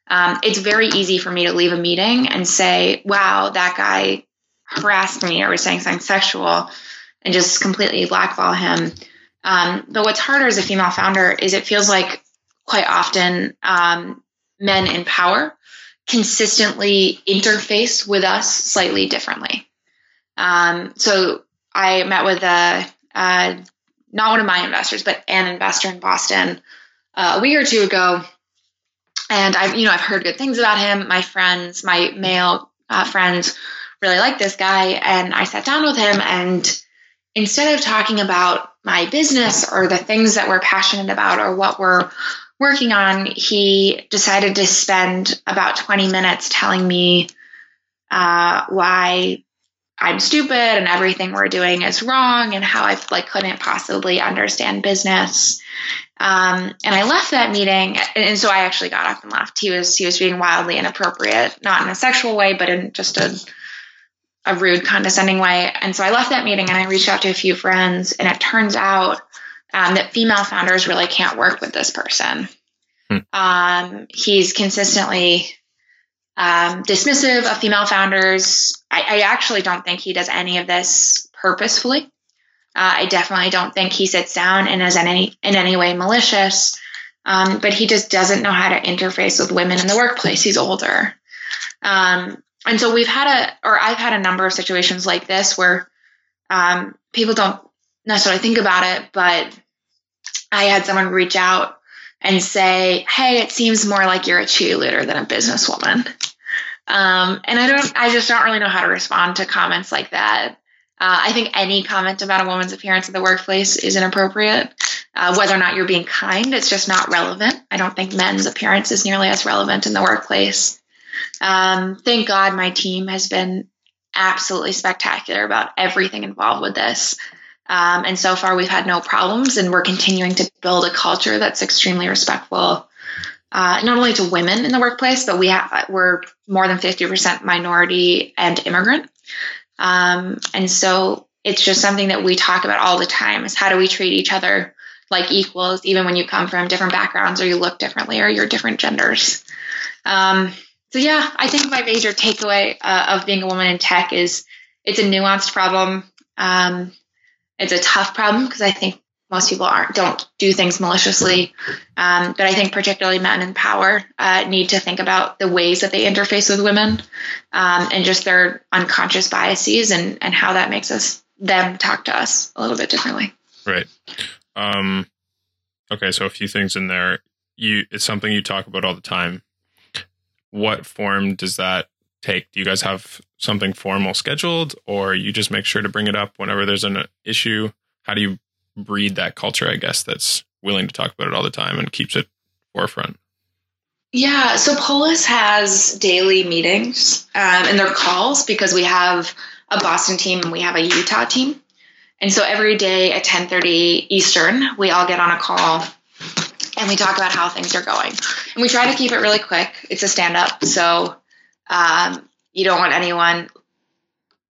Um, it's very easy for me to leave a meeting and say, wow, that guy harassed me or was saying something sexual and just completely blackball him. Um, but what's harder as a female founder is it feels like quite often um, men in power consistently interface with us slightly differently. Um, so I met with a, a not one of my investors, but an investor in Boston uh, a week or two ago. And I've, you know, I've heard good things about him. My friends, my male uh, friends really like this guy. And I sat down with him and instead of talking about my business or the things that we're passionate about or what we're working on, he decided to spend about 20 minutes telling me uh, why I'm stupid and everything we're doing is wrong and how I like couldn't possibly understand business. Um, and I left that meeting, and so I actually got up and left. He was he was being wildly inappropriate, not in a sexual way, but in just a a rude, condescending way. And so I left that meeting and I reached out to a few friends, and it turns out um, that female founders really can't work with this person. Hmm. Um, he's consistently um, dismissive of female founders. I, I, actually don't think he does any of this purposefully. Uh, I definitely don't think he sits down and is in any in any way malicious. Um, but he just doesn't know how to interface with women in the workplace. He's older, um, and so we've had a, or I've had a number of situations like this where um, people don't necessarily think about it, but I had someone reach out and say, "Hey, it seems more like you're a cheerleader than a businesswoman." Um, and I don't, I just don't really know how to respond to comments like that. Uh, I think any comment about a woman's appearance in the workplace is inappropriate. Uh, whether or not you're being kind, it's just not relevant. I don't think men's appearance is nearly as relevant in the workplace. Um, thank God my team has been absolutely spectacular about everything involved with this. Um, and so far, we've had no problems, and we're continuing to build a culture that's extremely respectful, uh, not only to women in the workplace, but we have we're more than fifty percent minority and immigrant, um, and so it's just something that we talk about all the time: is how do we treat each other like equals, even when you come from different backgrounds or you look differently or you're different genders. Um, so yeah, I think my major takeaway uh, of being a woman in tech is it's a nuanced problem. Um, it's a tough problem because I think most people aren't don't do things maliciously, um, but I think particularly men in power uh, need to think about the ways that they interface with women um, and just their unconscious biases and and how that makes us them talk to us a little bit differently. Right. Um, okay, so a few things in there. You it's something you talk about all the time. What form does that take? Do you guys have something formal scheduled, or you just make sure to bring it up whenever there's an issue? How do you breed that culture? I guess that's willing to talk about it all the time and keeps it forefront. Yeah, so Polis has daily meetings um, and they're calls because we have a Boston team and we have a Utah team. And so every day at 10:30 Eastern, we all get on a call and we talk about how things are going. And we try to keep it really quick. It's a stand up, so um, you don't want anyone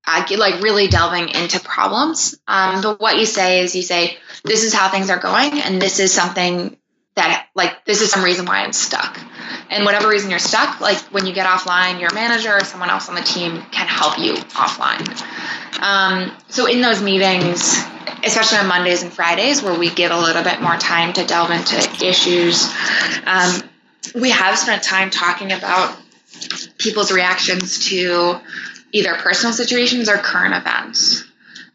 uh, like really delving into problems. Um, but what you say is you say, this is how things are going, and this is something that, like, this is some reason why I'm stuck. And whatever reason you're stuck, like when you get offline, your manager or someone else on the team can help you offline. Um, so in those meetings, especially on Mondays and Fridays, where we get a little bit more time to delve into issues, um, we have spent time talking about people's reactions to either personal situations or current events.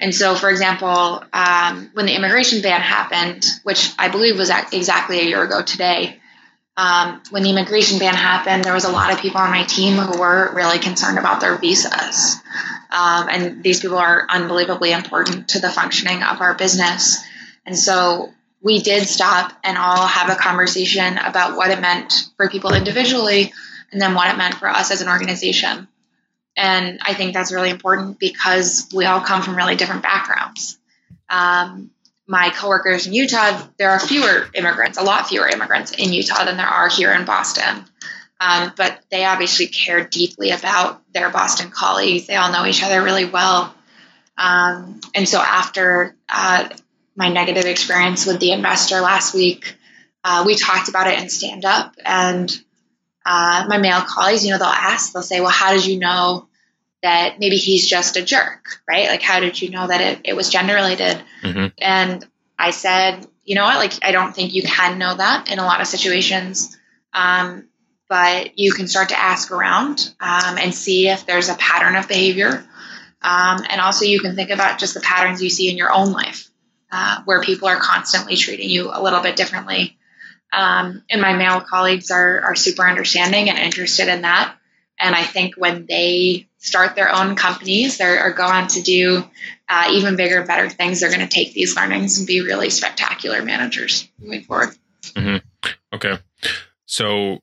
And so, for example, um, when the immigration ban happened, which I believe was exactly a year ago today, um, when the immigration ban happened, there was a lot of people on my team who were really concerned about their visas. Um, and these people are unbelievably important to the functioning of our business. And so we did stop and all have a conversation about what it meant for people individually and then what it meant for us as an organization. And I think that's really important because we all come from really different backgrounds. Um, my coworkers in Utah, there are fewer immigrants, a lot fewer immigrants in Utah than there are here in Boston. Um, but they obviously care deeply about their Boston colleagues. They all know each other really well. Um, and so after uh, my negative experience with the investor last week, uh, we talked about it in stand up. And uh, my male colleagues, you know, they'll ask, they'll say, well, how did you know that maybe he's just a jerk, right? Like, how did you know that it, it was gender related? Mm-hmm. And I said, you know what? Like, I don't think you can know that in a lot of situations. Um, but you can start to ask around um, and see if there's a pattern of behavior. Um, and also, you can think about just the patterns you see in your own life uh, where people are constantly treating you a little bit differently. Um, and my male colleagues are, are super understanding and interested in that. And I think when they start their own companies or go on to do uh, even bigger better things, they're going to take these learnings and be really spectacular managers moving forward. Mm-hmm. Okay. So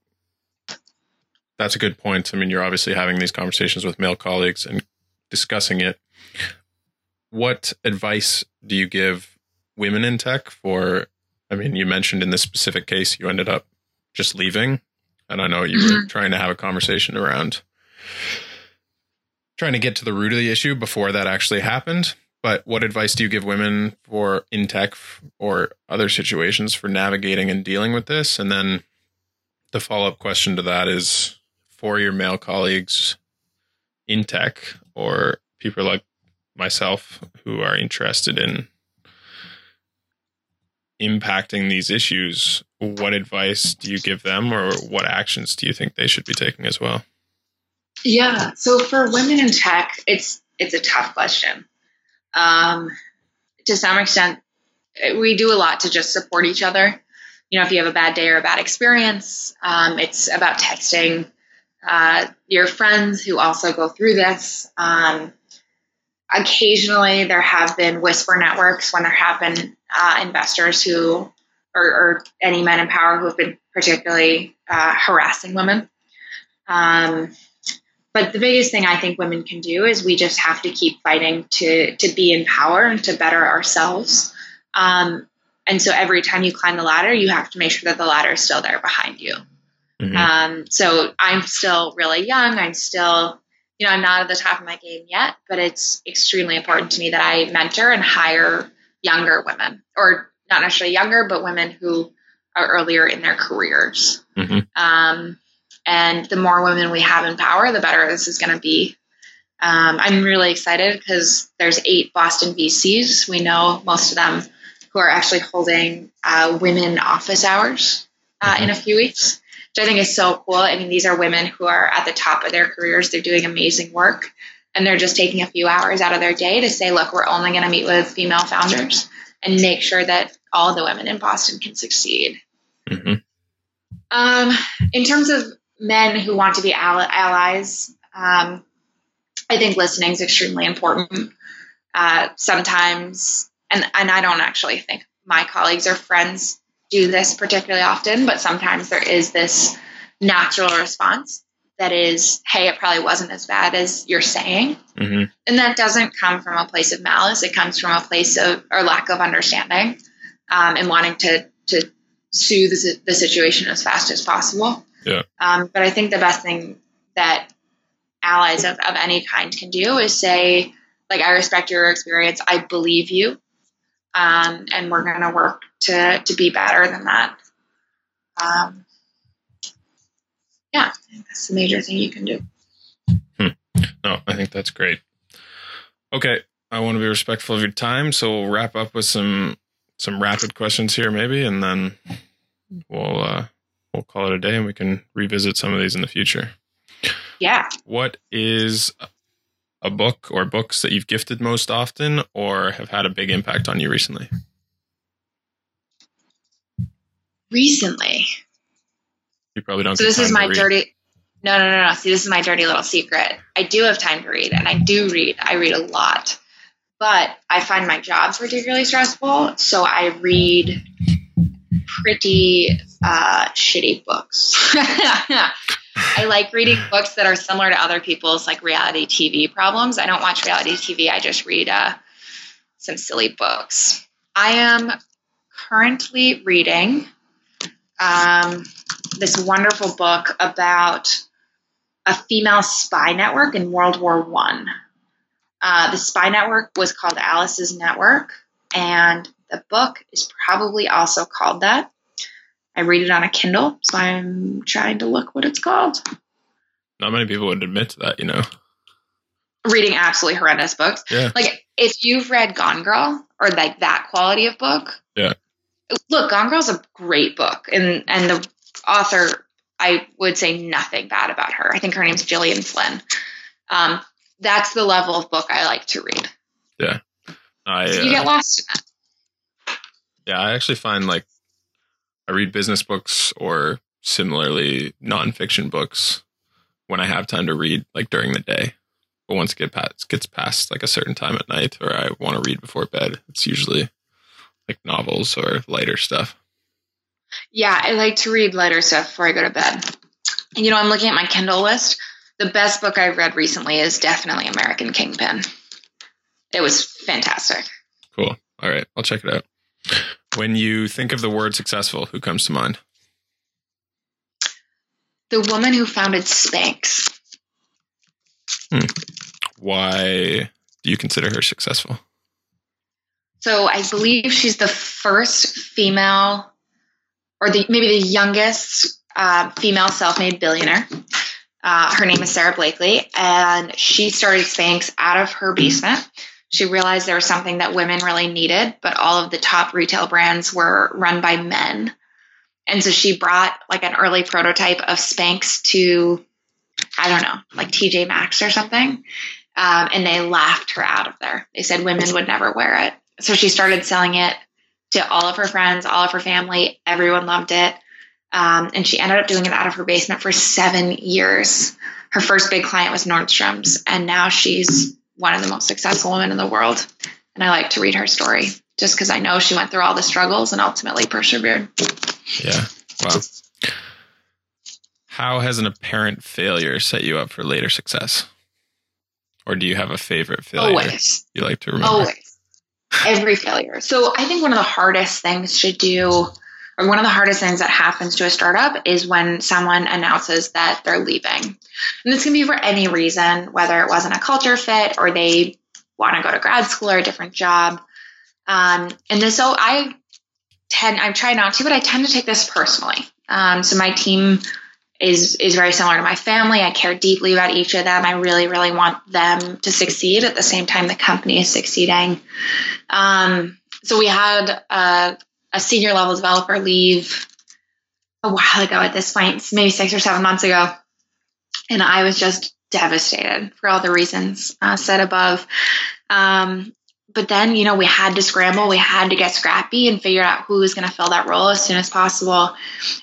that's a good point. I mean, you're obviously having these conversations with male colleagues and discussing it. What advice do you give women in tech for? I mean, you mentioned in this specific case, you ended up just leaving. And I know you mm-hmm. were trying to have a conversation around trying to get to the root of the issue before that actually happened. But what advice do you give women for in tech or other situations for navigating and dealing with this? And then the follow up question to that is for your male colleagues in tech or people like myself who are interested in impacting these issues, what advice do you give them or what actions do you think they should be taking as well? Yeah. So for women in tech, it's it's a tough question. Um, to some extent, we do a lot to just support each other. You know, if you have a bad day or a bad experience, um, it's about texting uh, your friends who also go through this. Um, occasionally, there have been whisper networks when there have been uh, investors who, or, or, any men in power who have been particularly uh, harassing women. Um, but the biggest thing I think women can do is we just have to keep fighting to to be in power and to better ourselves. Um, and so every time you climb the ladder, you have to make sure that the ladder is still there behind you. Mm-hmm. Um, so I'm still really young. I'm still, you know, I'm not at the top of my game yet, but it's extremely important to me that I mentor and hire younger women, or not necessarily younger, but women who are earlier in their careers. Mm-hmm. Um, and the more women we have in power, the better this is going to be. Um, I'm really excited because there's eight Boston VCs. We know most of them who are actually holding uh, women office hours uh, in a few weeks, which I think is so cool. I mean, these are women who are at the top of their careers. They're doing amazing work, and they're just taking a few hours out of their day to say, "Look, we're only going to meet with female founders and make sure that all the women in Boston can succeed." Mm-hmm. Um, in terms of men who want to be allies, um, I think listening is extremely important. Uh, sometimes, and, and I don't actually think my colleagues or friends do this particularly often, but sometimes there is this natural response that is, hey, it probably wasn't as bad as you're saying. Mm-hmm. And that doesn't come from a place of malice. It comes from a place of, or lack of understanding um, and wanting to, to soothe the, the situation as fast as possible. Yeah. Um, but I think the best thing that allies of, of any kind can do is say, like, I respect your experience. I believe you. Um, and we're going to work to, to be better than that. Um, yeah, that's the major thing you can do. Hmm. No, I think that's great. Okay. I want to be respectful of your time. So we'll wrap up with some, some rapid questions here maybe, and then we'll, uh, we'll call it a day and we can revisit some of these in the future. Yeah. What is a book or books that you've gifted most often or have had a big impact on you recently? Recently. You probably don't. So this is my dirty. No, no, no, no. See, this is my dirty little secret. I do have time to read, and I do read. I read a lot, but I find my jobs particularly stressful, so I read pretty uh, shitty books. I like reading books that are similar to other people's like reality TV problems. I don't watch reality TV. I just read uh, some silly books. I am currently reading um, this wonderful book about a female spy network in World War One. Uh, the spy network was called Alice's Network, and the book is probably also called that. I read it on a Kindle, so I'm trying to look what it's called. Not many people would admit to that, you know. Reading absolutely horrendous books. Yeah. Like if you've read Gone Girl or like that quality of book. Yeah. Look, Gone Girl's a great book, and and the author, I would say nothing bad about her. I think her name's Gillian Flynn. Um, that's the level of book I like to read. Yeah. I, so you uh, get lost in that. Yeah, I actually find like I read business books or similarly nonfiction books when I have time to read, like during the day. But once it get past, gets past like a certain time at night, or I want to read before bed, it's usually like novels or lighter stuff. Yeah, I like to read lighter stuff before I go to bed. You know, I'm looking at my Kindle list. The best book I've read recently is definitely American Kingpin. It was fantastic. Cool. All right, I'll check it out. When you think of the word successful, who comes to mind? The woman who founded Spanx. Hmm. Why do you consider her successful? So I believe she's the first female, or the maybe the youngest uh, female self-made billionaire. Uh, her name is Sara Blakely, and she started Spanx out of her basement. She realized there was something that women really needed, but all of the top retail brands were run by men. And so she brought like an early prototype of Spanx to, I don't know, like TJ Maxx or something. Um, and they laughed her out of there. They said women would never wear it. So she started selling it to all of her friends, all of her family. Everyone loved it. Um, and she ended up doing it out of her basement for seven years. Her first big client was Nordstrom's, and now she's one of the most successful women in the world. And I like to read her story just because I know she went through all the struggles and ultimately persevered. Yeah. Wow. How has an apparent failure set you up for later success? Or do you have a favorite failure Always. you like to remember? Always. Every failure. So I think one of the hardest things to do, or one of the hardest things that happens to a startup is when someone announces that they're leaving. And this can be for any reason, whether it wasn't a culture fit or they want to go to grad school or a different job. Um, and this, so I tend, I try not to, but I tend to take this personally. Um, so my team is is very similar to my family. I care deeply about each of them. I really, really want them to succeed at the same time the company is succeeding. Um, so we had a, a senior level developer leave a while ago at this point, maybe six or seven months ago, and I was just devastated for all the reasons uh, said above. Um, but then, you know, we had to scramble, we had to get scrappy and figure out who was going to fill that role as soon as possible.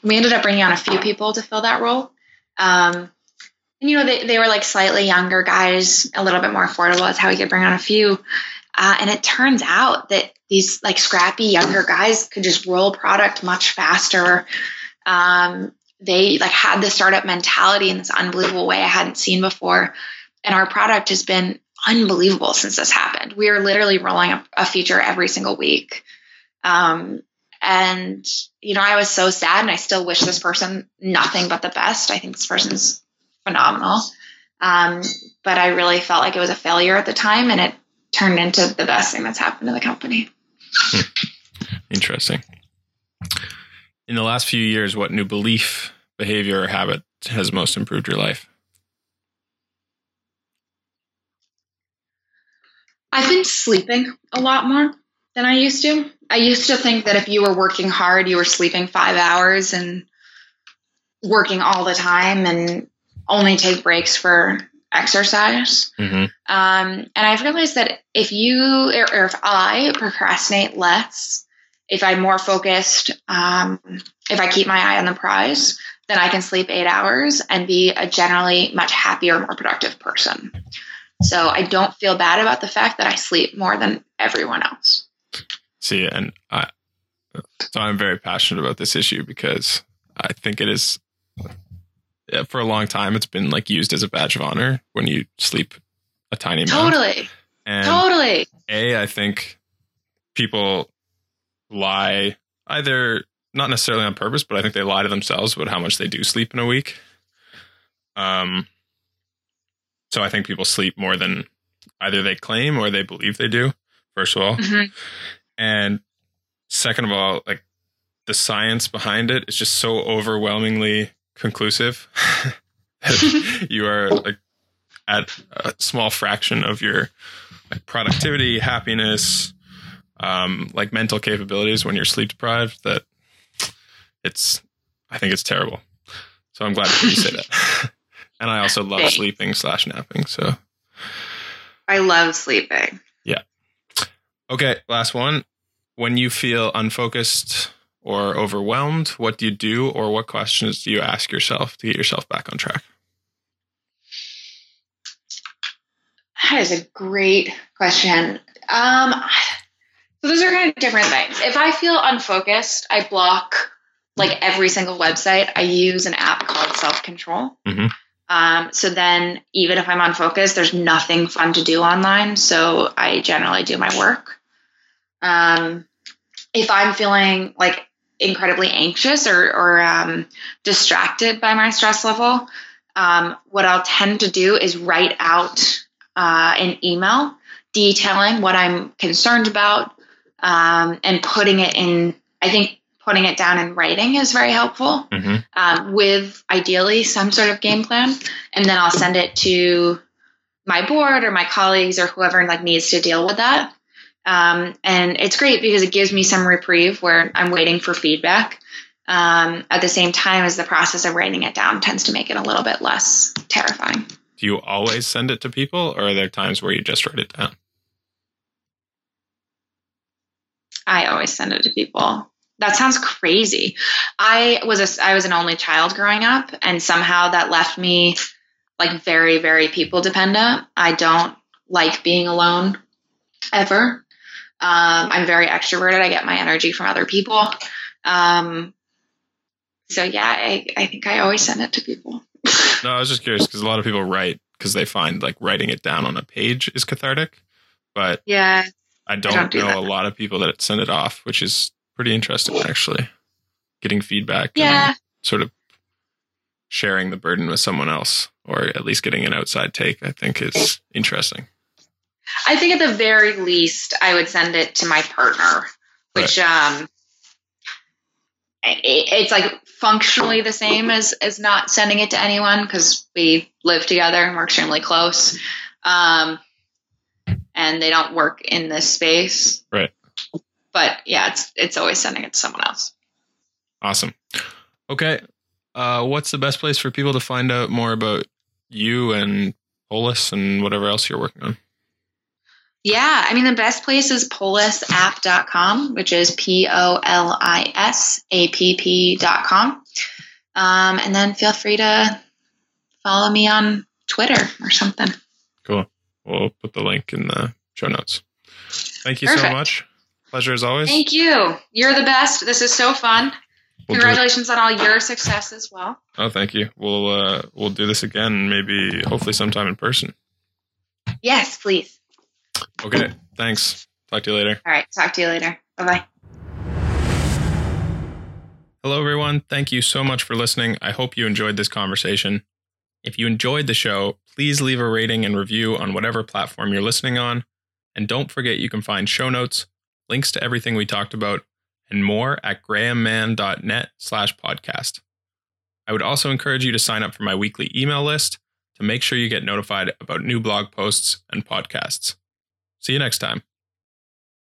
We ended up bringing on a few people to fill that role. Um, and, you know, they, they were like slightly younger guys, a little bit more affordable. That's how we could bring on a few. Uh, and it turns out that these like scrappy younger guys could just roll product much faster. Um, they like had the startup mentality in this unbelievable way I hadn't seen before. And our product has been unbelievable since this happened. We are literally rolling a, a feature every single week. Um, and, you know, I was so sad and I still wish this person nothing but the best. I think this person's phenomenal. Um, but I really felt like it was a failure at the time and it turned into the best thing that's happened to the company. Interesting. In the last few years, what new belief, behavior, or habit has most improved your life? I've been sleeping a lot more than I used to. I used to think that if you were working hard, you were sleeping five hours and working all the time and only take breaks for exercise. Mm-hmm. Um, and I've realized that if you or, or if I procrastinate less, if I'm more focused, um, if I keep my eye on the prize, then I can sleep eight hours and be a generally much happier, more productive person. So I don't feel bad about the fact that I sleep more than everyone else. See, and I, so I'm very passionate about this issue because I think it is, for a long time, it's been like used as a badge of honor when you sleep a tiny amount. Totally. And totally. A, I think people lie either not necessarily on purpose, but I think they lie to themselves about how much they do sleep in a week. Um, so I think people sleep more than either they claim or they believe they do, first of all. Mhm. And second of all, like the science behind it is just so overwhelmingly conclusive that you are like at a small fraction of your like productivity, happiness, um, like mental capabilities when you're sleep deprived that it's I think it's terrible. So I'm glad to hear you say that. and I also love Thanks. sleeping slash napping. So I love sleeping. Yeah. Okay, last one. When you feel unfocused or overwhelmed, what do you do or what questions do you ask yourself to get yourself back on track? That is a great question. Um, so those are kind of different things. If I feel unfocused, I block like every single website. I use an app called Self Control. Mhm. Um, so then, even if I'm on focus, there's nothing fun to do online. So I generally do my work. Um, if I'm feeling like incredibly anxious or, or um, distracted by my stress level, um, what I'll tend to do is write out uh, an email detailing what I'm concerned about, um, and putting it in. I think putting it down in writing is very helpful. hmm Um, with ideally some sort of game plan, and then I'll send it to my board or my colleagues or whoever like needs to deal with that. Um, and it's great because it gives me some reprieve where I'm waiting for feedback. Um, at the same time as the process of writing it down tends to make it a little bit less terrifying. Do you always send it to people, or are there times where you just write it down? I always send it to people. That sounds crazy. I was a I was an only child growing up, and somehow that left me like very very people dependent. I don't like being alone ever. Um, I'm very extroverted. I get my energy from other people. Um, so yeah, I, I think I always send it to people. No, I was just curious because a lot of people write because they find like writing it down on a page is cathartic, but Yeah, I don't, don't do know that. a lot of people that send it off, which is pretty interesting actually. Getting feedback, yeah, and sort of sharing the burden with someone else, or at least getting an outside take, I think is interesting. I think at the very least, I would send it to my partner, which um, it, it's like functionally the same as as not sending it to anyone because we live together and we're extremely close, um, and they don't work in this space. Right. But yeah, it's it's always sending it to someone else. Awesome. Okay, uh, what's the best place for people to find out more about you and Polis and whatever else you're working on? Yeah, I mean, the best place is polisapp.com, which is P O L I S A P P.com. Um, and then feel free to follow me on Twitter or something. Cool. We'll put the link in the show notes. Thank you so much. Pleasure as always. Thank you. You're the best. This is so fun. We'll. Congratulations on all your success as well. Oh, thank you. We'll uh, we'll do this again, maybe hopefully sometime in person. Yes, please. Okay. Thanks. Talk to you later. All right. Talk to you later. Bye bye. Hello, everyone. Thank you so much for listening. I hope you enjoyed this conversation. If you enjoyed the show, please leave a rating and review on whatever platform you're listening on. And don't forget you can find show notes, links to everything we talked about, and more at grahammann.net slash podcast. I would also encourage you to sign up for my weekly email list to make sure you get notified about new blog posts and podcasts. See you next time.